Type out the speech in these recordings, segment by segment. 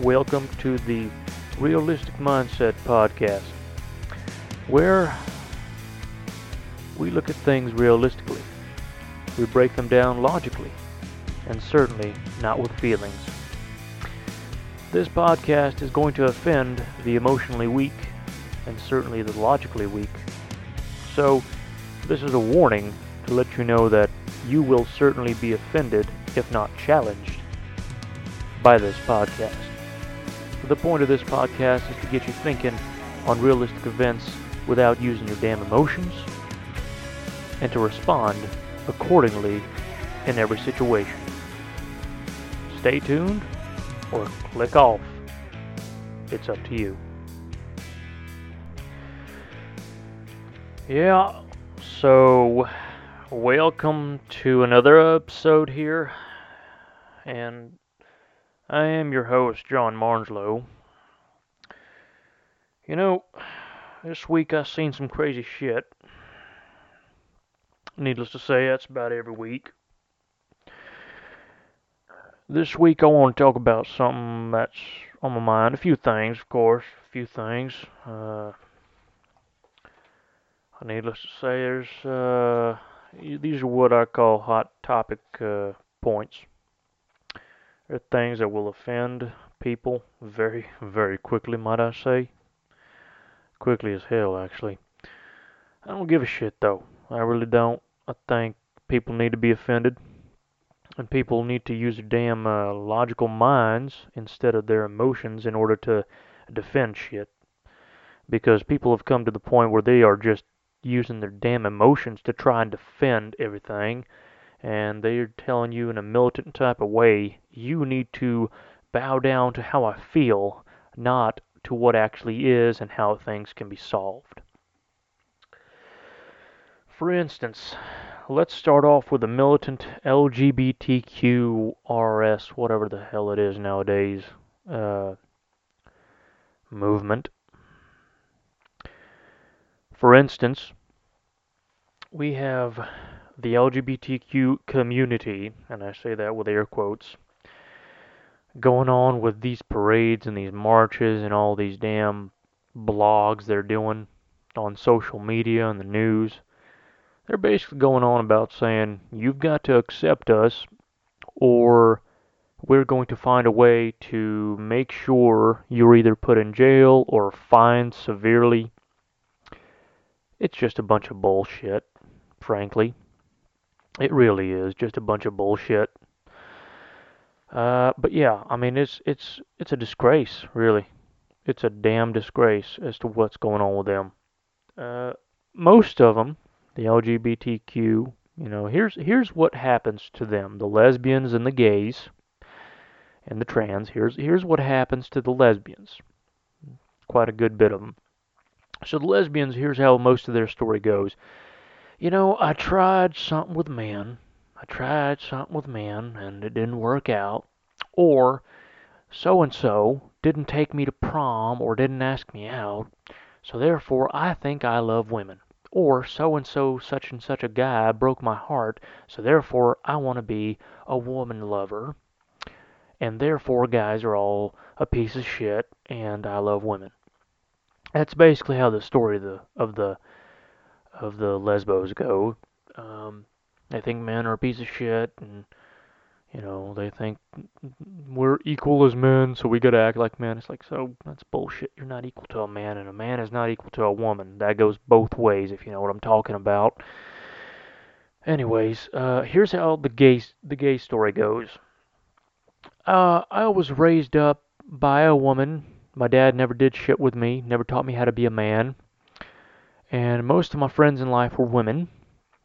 welcome to the Realistic Mindset Podcast, where we look at things realistically. We break them down logically, and certainly not with feelings. This podcast is going to offend the emotionally weak and certainly the logically weak. So, this is a warning to let you know that you will certainly be offended, if not challenged, by this podcast. The point of this podcast is to get you thinking on realistic events without using your damn emotions and to respond accordingly in every situation. Stay tuned or click off. It's up to you. Yeah, so welcome to another episode here. And I am your host, John Marnslow. You know, this week I've seen some crazy shit. Needless to say, that's about every week. This week I want to talk about something that's on my mind. A few things, of course. A few things. Uh, needless to say, there's uh, these are what I call hot topic uh, points. They're things that will offend people very, very quickly, might I say. Quickly as hell, actually. I don't give a shit, though. I really don't. I think people need to be offended and people need to use their damn uh, logical minds instead of their emotions in order to defend shit. Because people have come to the point where they are just using their damn emotions to try and defend everything, and they're telling you in a militant type of way, you need to bow down to how I feel, not to what actually is and how things can be solved. For instance, let's start off with the militant LGBTQRS, whatever the hell it is nowadays, uh, movement. For instance, we have the LGBTQ community, and I say that with air quotes, going on with these parades and these marches and all these damn blogs they're doing on social media and the news they're basically going on about saying you've got to accept us or we're going to find a way to make sure you're either put in jail or fined severely. It's just a bunch of bullshit, frankly. It really is just a bunch of bullshit. Uh, but yeah, I mean it's it's it's a disgrace, really. It's a damn disgrace as to what's going on with them. Uh, most of them the LGBTQ, you know, here's here's what happens to them, the lesbians and the gays and the trans. Here's here's what happens to the lesbians. Quite a good bit of them. So the lesbians, here's how most of their story goes. You know, I tried something with men. I tried something with men and it didn't work out. Or so and so didn't take me to prom or didn't ask me out. So therefore I think I love women or so and so such and such a guy broke my heart, so therefore I want to be a woman lover. And therefore guys are all a piece of shit and I love women. That's basically how the story of the of the of the lesbos go. Um, they think men are a piece of shit and you know, they think we're equal as men, so we gotta act like men. It's like, so that's bullshit. You're not equal to a man, and a man is not equal to a woman. That goes both ways, if you know what I'm talking about. Anyways, uh, here's how the gay the gay story goes. Uh, I was raised up by a woman. My dad never did shit with me, never taught me how to be a man. And most of my friends in life were women,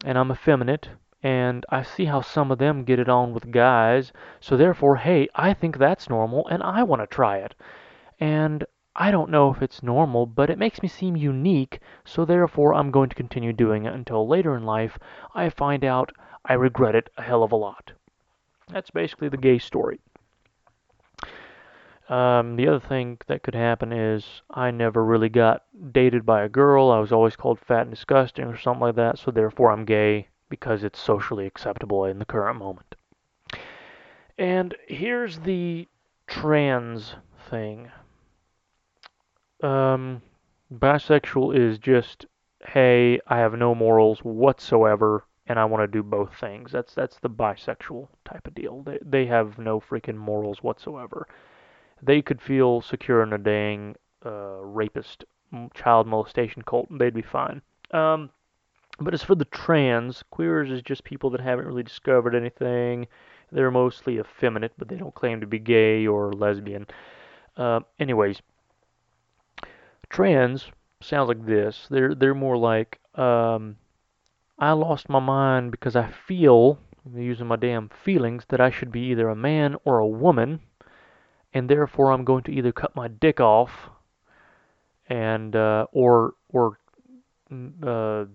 and I'm effeminate and I see how some of them get it on with guys, so therefore, hey, I think that's normal and I want to try it. And I don't know if it's normal, but it makes me seem unique, so therefore I'm going to continue doing it until later in life I find out I regret it a hell of a lot. That's basically the gay story. Um, the other thing that could happen is I never really got dated by a girl. I was always called fat and disgusting or something like that, so therefore I'm gay because it's socially acceptable in the current moment. And here's the trans thing. Um, bisexual is just, hey, I have no morals whatsoever, and I want to do both things. That's that's the bisexual type of deal. They they have no freaking morals whatsoever. They could feel secure in a dang uh, rapist child molestation cult, and they'd be fine. Um, but as for the trans, queers is just people that haven't really discovered anything. They're mostly effeminate, but they don't claim to be gay or lesbian. Uh, anyways, trans sounds like this. They're they're more like um, I lost my mind because I feel using my damn feelings that I should be either a man or a woman, and therefore I'm going to either cut my dick off and uh, or or uh,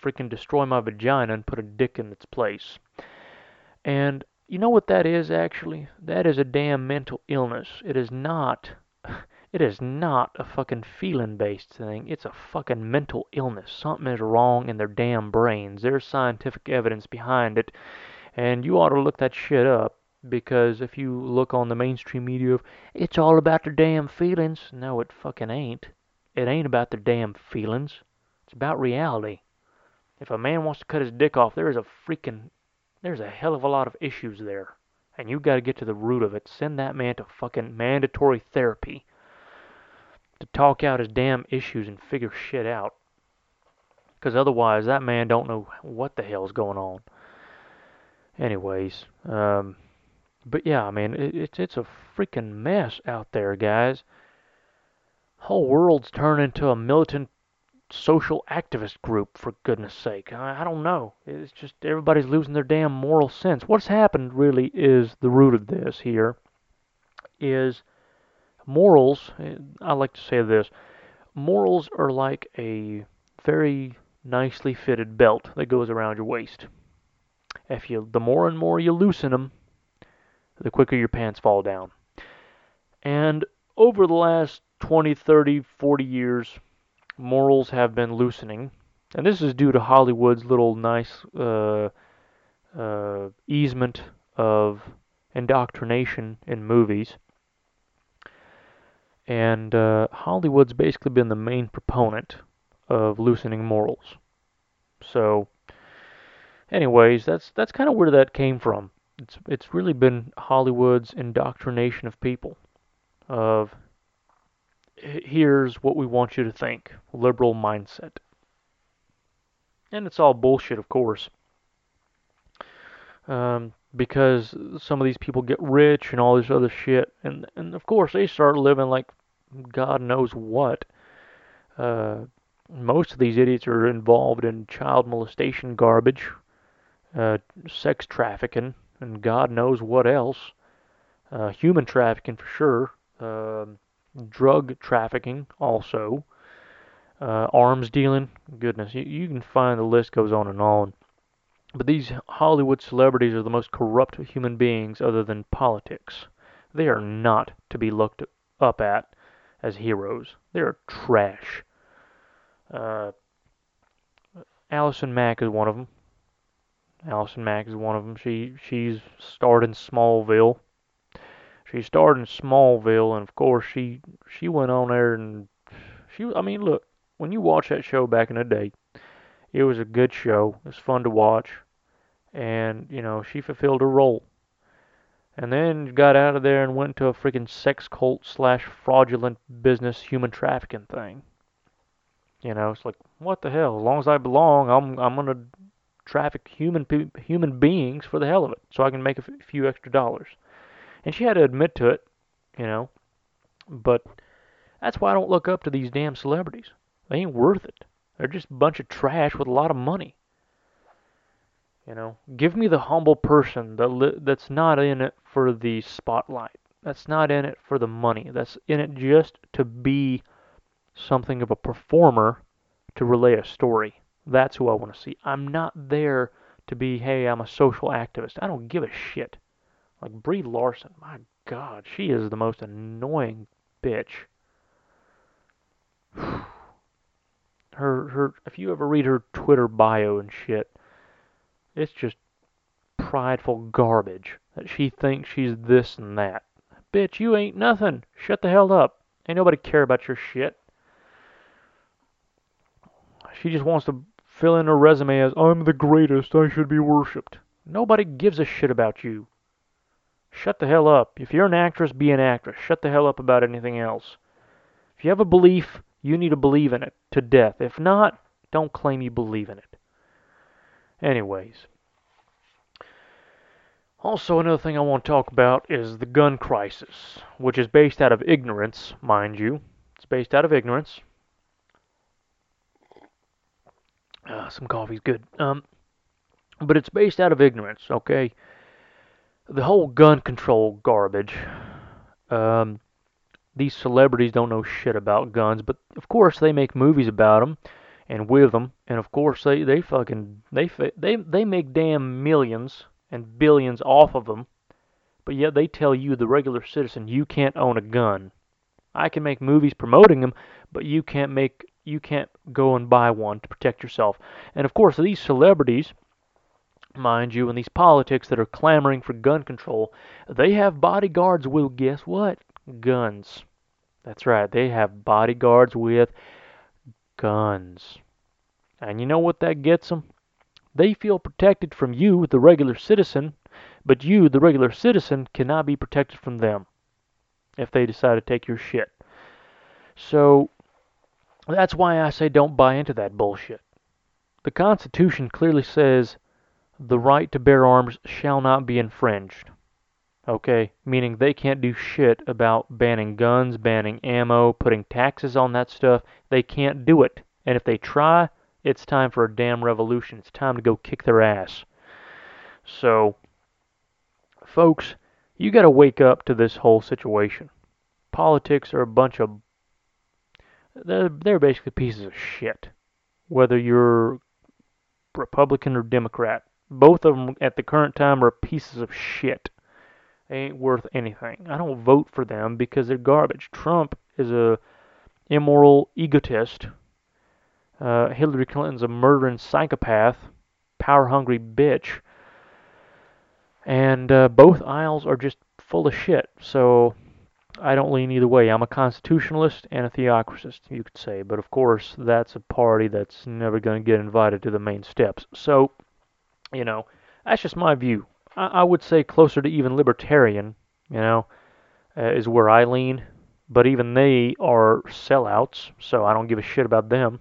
freaking destroy my vagina and put a dick in its place. And you know what that is actually? That is a damn mental illness. It is not it is not a fucking feeling based thing. It's a fucking mental illness. Something is wrong in their damn brains. There's scientific evidence behind it. And you ought to look that shit up because if you look on the mainstream media of it's all about their damn feelings, no it fucking ain't. It ain't about their damn feelings. It's about reality. If a man wants to cut his dick off, there is a freaking there's a hell of a lot of issues there. And you got to get to the root of it. Send that man to fucking mandatory therapy to talk out his damn issues and figure shit out. Because otherwise, that man don't know what the hell's going on. Anyways, um, but yeah, I mean, it, it's it's a freaking mess out there, guys. Whole world's turned into a militant social activist group, for goodness sake. I, I don't know. It's just everybody's losing their damn moral sense. What's happened really is the root of this here is morals. Eh, I like to say this morals are like a very nicely fitted belt that goes around your waist. If you, the more and more you loosen them, the quicker your pants fall down. And over the last 20, 30, 40 years, morals have been loosening, and this is due to Hollywood's little nice uh, uh, easement of indoctrination in movies. And uh, Hollywood's basically been the main proponent of loosening morals. So, anyways, that's that's kind of where that came from. It's it's really been Hollywood's indoctrination of people, of here's what we want you to think liberal mindset. And it's all bullshit, of course. Um, because some of these people get rich and all this other shit. And, and of course, they start living like God knows what. Uh, most of these idiots are involved in child molestation garbage, uh, sex trafficking, and God knows what else. Uh, human trafficking for sure. Um, drug trafficking also, uh, arms dealing. Goodness, you, you can find the list goes on and on. But these Hollywood celebrities are the most corrupt human beings other than politics. They are not to be looked up at as heroes. They are trash. Uh, Allison Mack is one of them. Allison Mack is one of them. She she's starred in Smallville she starred in Smallville, and of course she she went on there and she. I mean, look, when you watch that show back in the day, it was a good show. It was fun to watch, and you know she fulfilled her role. And then got out of there and went to a freaking sex cult slash fraudulent business human trafficking thing. You know, it's like what the hell? As long as I belong, I'm I'm gonna traffic human human beings for the hell of it, so I can make a few extra dollars. And she had to admit to it, you know. But that's why I don't look up to these damn celebrities. They ain't worth it. They're just a bunch of trash with a lot of money. You know, give me the humble person that li- that's not in it for the spotlight. That's not in it for the money. That's in it just to be something of a performer to relay a story. That's who I want to see. I'm not there to be, hey, I'm a social activist. I don't give a shit. Like Brie Larson, my God, she is the most annoying bitch. Her her if you ever read her Twitter bio and shit, it's just prideful garbage that she thinks she's this and that. bitch, you ain't nothing. Shut the hell up. Ain't nobody care about your shit. She just wants to fill in her resume as I'm the greatest, I should be worshipped. Nobody gives a shit about you. Shut the hell up. If you're an actress, be an actress. Shut the hell up about anything else. If you have a belief, you need to believe in it to death. If not, don't claim you believe in it. Anyways. Also, another thing I want to talk about is the gun crisis, which is based out of ignorance, mind you. It's based out of ignorance. Uh, some coffee's good. Um, but it's based out of ignorance, okay? The whole gun control garbage. Um, these celebrities don't know shit about guns, but of course they make movies about them and with them, and of course they they fucking they they they make damn millions and billions off of them, but yet they tell you, the regular citizen, you can't own a gun. I can make movies promoting them, but you can't make you can't go and buy one to protect yourself. And of course, these celebrities, mind you, and these politics that are clamoring for gun control, they have bodyguards with guess what? Guns. That's right, they have bodyguards with guns. And you know what that gets them? They feel protected from you, the regular citizen, but you, the regular citizen, cannot be protected from them if they decide to take your shit. So that's why I say don't buy into that bullshit. The Constitution clearly says the right to bear arms shall not be infringed. Okay? Meaning they can't do shit about banning guns, banning ammo, putting taxes on that stuff. They can't do it. And if they try, it's time for a damn revolution. It's time to go kick their ass. So, folks, you got to wake up to this whole situation. Politics are a bunch of they're, they're basically pieces of shit. Whether you're Republican or Democrat, both of them at the current time are pieces of shit. They ain't worth anything. I don't vote for them because they're garbage. Trump is a immoral egotist uh, Hillary Clinton's a murdering psychopath, power hungry bitch. And uh, both aisles are just full of shit. So I don't lean either way. I'm a constitutionalist and a theocratist, you could say. But of course, that's a party that's never going to get invited to the main steps. So, you know, that's just my view. I, I would say closer to even libertarian, you know, uh, is where I lean. But even they are sellouts, so I don't give a shit about them.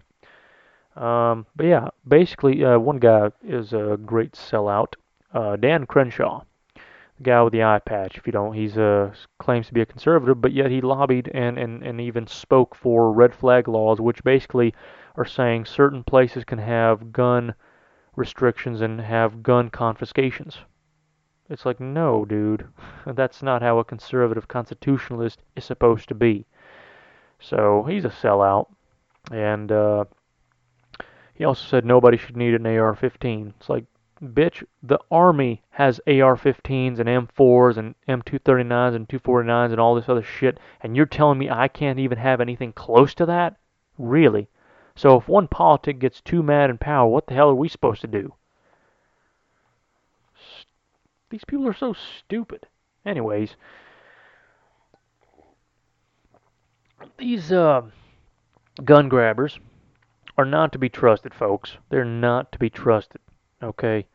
Um, but yeah, basically, uh, one guy is a great sellout. Uh, Dan Crenshaw, guy with the eye patch. If you don't, he's uh, claims to be a conservative, but yet he lobbied and, and, and even spoke for red flag laws, which basically are saying certain places can have gun restrictions and have gun confiscations. It's like, no, dude, that's not how a conservative constitutionalist is supposed to be. So he's a sellout, and uh, he also said nobody should need an AR-15. It's like, bitch, the Army has AR-15s and M4s and M239s and 249s and all this other shit, and you're telling me I can't even have anything close to that? Really? So if one politic gets too mad in power, what the hell are we supposed to do? These people are so stupid. Anyways, these uh, gun grabbers are not to be trusted, folks. They're not to be trusted. Okay?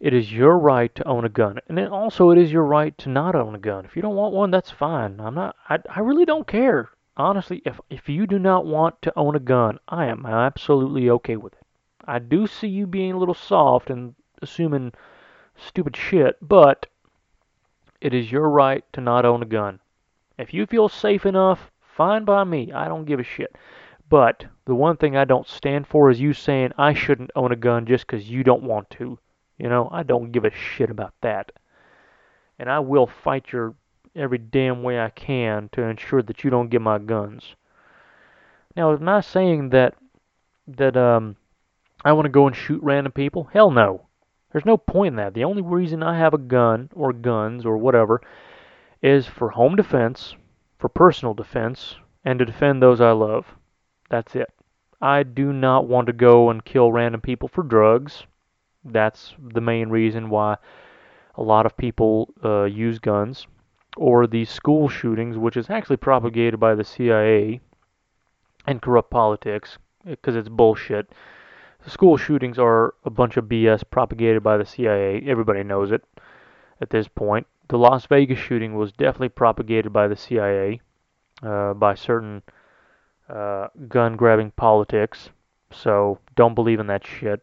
It is your right to own a gun. And then also it is your right to not own a gun. If you don't want one, that's fine. I'm not I, I really don't care. Honestly, if if you do not want to own a gun, I am absolutely okay with it. I do see you being a little soft and assuming stupid shit, but it is your right to not own a gun. If you feel safe enough, fine by me. I don't give a shit. But the one thing I don't stand for is you saying I shouldn't own a gun just 'cause you don't want to. You know, I don't give a shit about that. And I will fight your every damn way I can to ensure that you don't get my guns. Now, am I saying that that um I want to go and shoot random people? Hell no. There's no point in that. The only reason I have a gun or guns or whatever is for home defense, for personal defense, and to defend those I love. That's it. I do not want to go and kill random people for drugs. That's the main reason why a lot of people uh, use guns. or the school shootings, which is actually propagated by the CIA and corrupt politics because it's bullshit. School shootings are a bunch of BS propagated by the CIA. Everybody knows it at this point. The Las Vegas shooting was definitely propagated by the CIA, uh, by certain uh, gun grabbing politics. So don't believe in that shit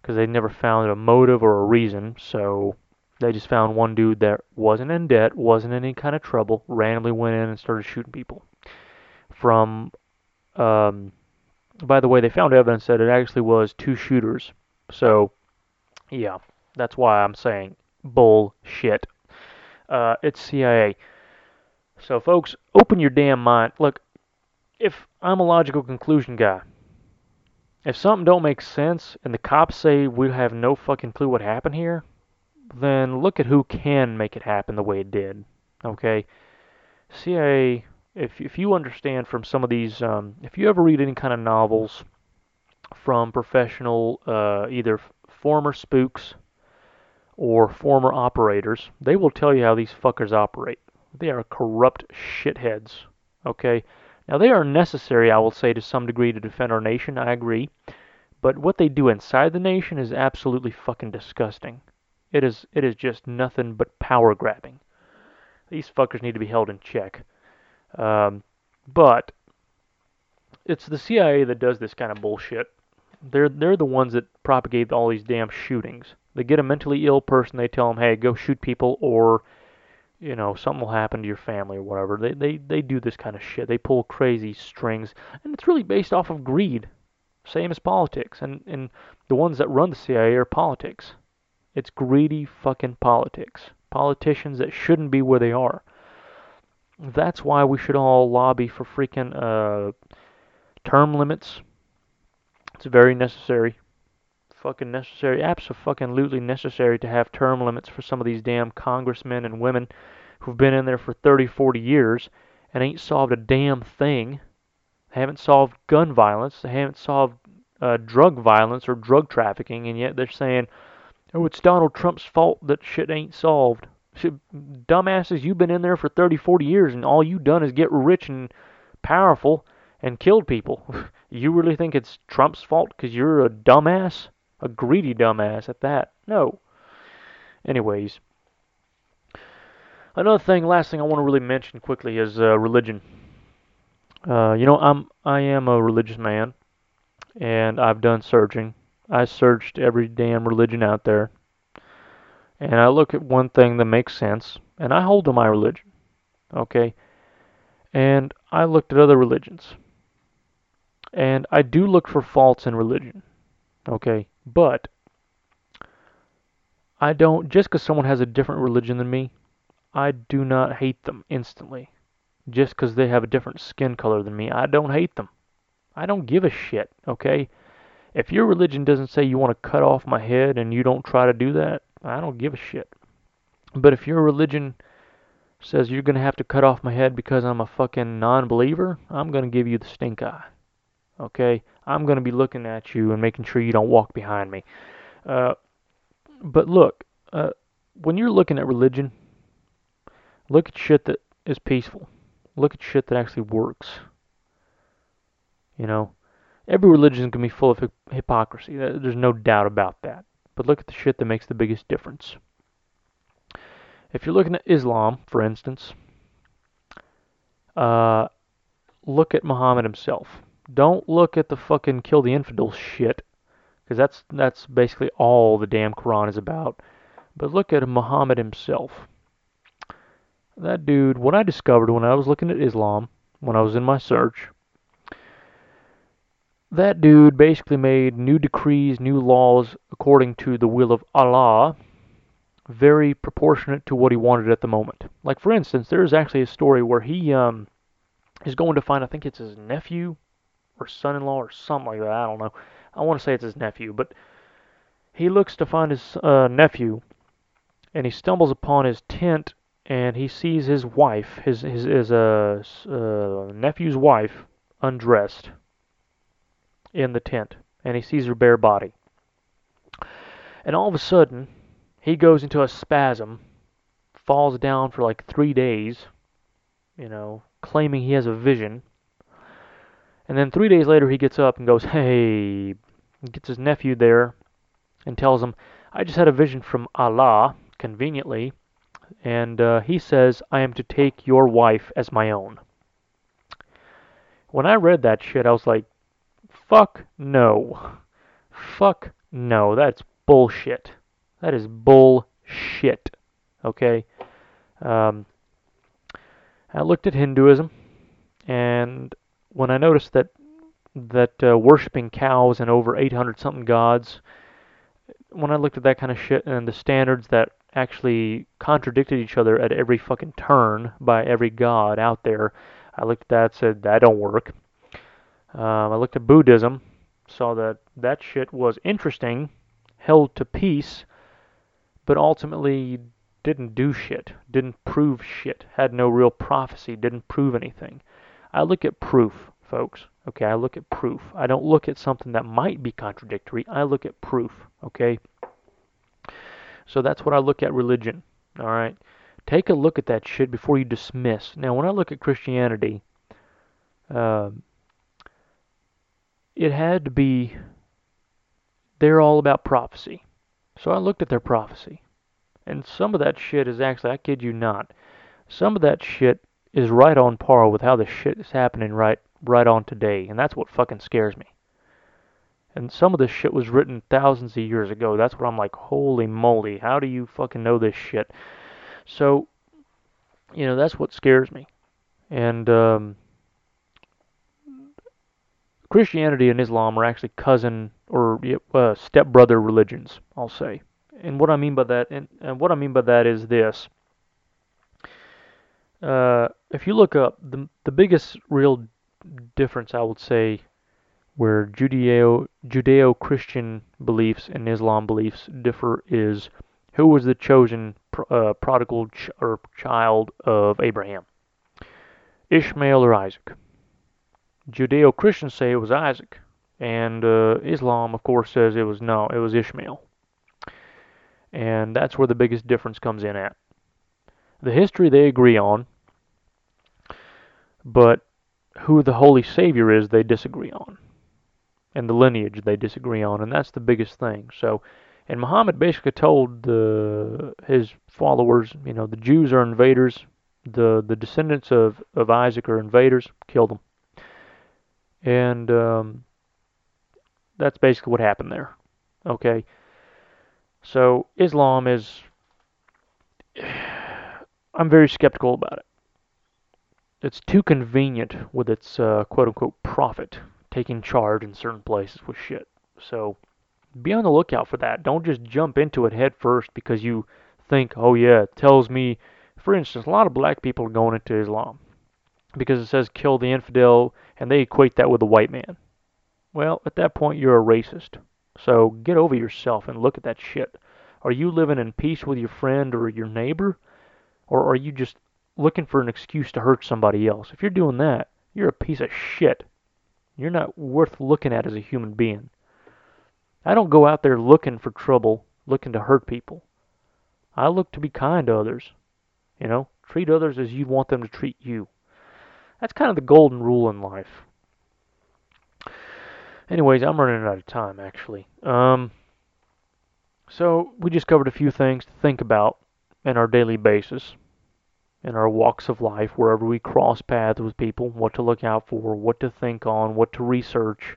because they never found a motive or a reason. So they just found one dude that wasn't in debt, wasn't in any kind of trouble, randomly went in and started shooting people. From, um, by the way, they found evidence that it actually was two shooters. So, yeah, that's why I'm saying bullshit. Uh, it's CIA. So, folks, open your damn mind. Look, if I'm a logical conclusion guy, if something don't make sense and the cops say we have no fucking clue what happened here, then look at who can make it happen the way it did. Okay? CIA, if, if you understand from some of these, um, if you ever read any kind of novels from professional, uh, either former spooks or former operators, they will tell you how these fuckers operate. They are corrupt shitheads. Okay? Now, they are necessary, I will say, to some degree to defend our nation. I agree. But what they do inside the nation is absolutely fucking disgusting. It is it is just nothing but power grabbing. These fuckers need to be held in check. Um, but it's the CIA that does this kind of bullshit. They're they're the ones that propagate all these damn shootings. They get a mentally ill person, they tell them, "Hey, go shoot people," or you know, something will happen to your family or whatever. They they they do this kind of shit. They pull crazy strings, and it's really based off of greed, same as politics. And and the ones that run the CIA are politics. It's greedy fucking politics. Politicians that shouldn't be where they are. That's why we should all lobby for freaking uh, term limits. It's very necessary. Fucking necessary. Absolutely necessary to have term limits for some of these damn congressmen and women who've been in there for 30, 40 years and ain't solved a damn thing. They haven't solved gun violence. They haven't solved uh, drug violence or drug trafficking, and yet they're saying, Oh, it's Donald Trump's fault that shit ain't solved. Shit, dumbasses, you've been in there for 30, 40 years, and all you've done is get rich and powerful and killed people. you really think it's Trump's fault because you're a dumbass? A greedy dumbass at that? No. Anyways, another thing, last thing I want to really mention quickly is uh, religion. Uh, you know, I'm I am a religious man, and I've done searching. I searched every damn religion out there. And I look at one thing that makes sense, and I hold to my religion. Okay? And I looked at other religions. And I do look for faults in religion. Okay? But I don't, just because someone has a different religion than me, I do not hate them instantly. Just because they have a different skin color than me, I don't hate them. I don't give a shit, okay? If your religion doesn't say you want to cut off my head and you don't try to do that, I don't give a shit. But if your religion says you're going to have to cut off my head because I'm a fucking non believer, I'm going to give you the stink eye. Okay? I'm going to be looking at you and making sure you don't walk behind me. Uh, but look, uh, when you're looking at religion, look at shit that is peaceful. Look at shit that actually works. You know, every religion can be full of hypocrisy. There's no doubt about that. But look at the shit that makes the biggest difference. If you're looking at Islam, for instance, uh, look at Muhammad himself. Don't look at the fucking kill the infidels shit, because that's that's basically all the damn Quran is about. But look at Muhammad himself. That dude, what I discovered when I was looking at Islam, when I was in my search, that dude basically made new decrees, new laws according to the will of Allah, very proportionate to what he wanted at the moment. Like for instance, there is actually a story where he um is going to find I think it's his nephew or son-in-law or something like that. I don't know. I want to say it's his nephew, but he looks to find his uh, nephew, and he stumbles upon his tent, and he sees his wife, his his his uh, uh nephew's wife, undressed in the tent and he sees her bare body. And all of a sudden, he goes into a spasm, falls down for like three days, you know, claiming he has a vision. And then three days later, he gets up and goes, Hey, gets his nephew there and tells him, I just had a vision from Allah, conveniently, and uh, he says, I am to take your wife as my own. When I read that shit, I was like, fuck no. Fuck no. That's bullshit. That is bullshit. Okay? Um, I looked at Hinduism, and when I noticed that that uh, worshiping cows and over 800 something gods, when I looked at that kind of shit and the standards that actually contradicted each other at every fucking turn by every god out there, I looked at that said that don't work. Um, I looked at Buddhism, saw that that shit was interesting, held to peace, but ultimately didn't do shit, didn't prove shit, had no real prophecy, didn't prove anything. I look at proof, folks. Okay, I look at proof. I don't look at something that might be contradictory. I look at proof. Okay. So that's what I look at religion. All right. Take a look at that shit before you dismiss. Now, when I look at Christianity, uh, it had to be. They're all about prophecy. So I looked at their prophecy. And some of that shit is actually, I kid you not, some of that shit is right on par with how the shit is happening right right on today, and that's what fucking scares me. And some of this shit was written thousands of years ago. That's what I'm like, holy moly, how do you fucking know this shit? So, you know, that's what scares me. And um, Christianity and Islam are actually cousin or uh, stepbrother religions, I'll say. And what I mean by that, and, and what I mean by that is this. Uh, if you look up the the biggest real difference, I would say, where Judeo Judeo Christian beliefs and Islam beliefs differ is who was the chosen uh, prodigal ch- or child of Abraham, Ishmael or Isaac. Judeo Christians say it was Isaac, and uh, Islam, of course, says it was no, it was Ishmael. And that's where the biggest difference comes in at. The history they agree on, but who the Holy Savior is, they disagree on. And the lineage they disagree on, and that's the biggest thing. So, and Muhammad basically told the, his followers, you know, the Jews are invaders, the the descendants of, of Isaac are invaders, kill them. And um, that's basically what happened there. Okay. So Islam is, I'm very skeptical about it. It's too convenient with its uh, quote unquote prophet taking charge in certain places with shit. So be on the lookout for that. Don't just jump into it head first because you think, oh yeah, it tells me. For instance, a lot of black people are going into Islam because it says kill the infidel and they equate that with the white man. Well, at that point, you're a racist. So get over yourself and look at that shit. Are you living in peace with your friend or your neighbor? Or are you just looking for an excuse to hurt somebody else? If you're doing that, you're a piece of shit. You're not worth looking at as a human being. I don't go out there looking for trouble, looking to hurt people. I look to be kind to others. You know, treat others as you want them to treat you. That's kind of the golden rule in life. Anyways, I'm running out of time actually. Um, so we just covered a few things to think about in our daily basis, in our walks of life, wherever we cross paths with people, what to look out for, what to think on, what to research.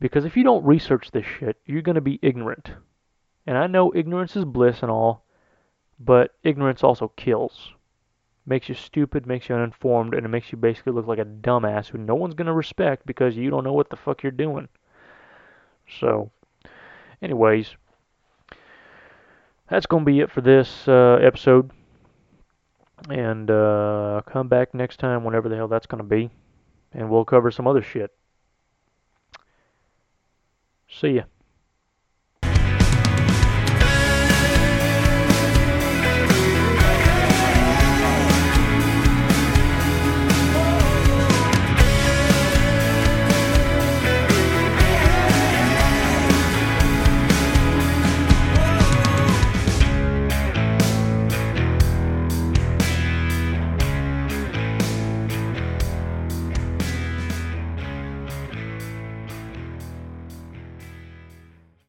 Because if you don't research this shit, you're going to be ignorant. And I know ignorance is bliss and all, but ignorance also kills. Makes you stupid, makes you uninformed, and it makes you basically look like a dumbass who no one's going to respect because you don't know what the fuck you're doing. So, anyways, that's going to be it for this uh, episode. And uh, come back next time, whenever the hell that's going to be. And we'll cover some other shit. See ya.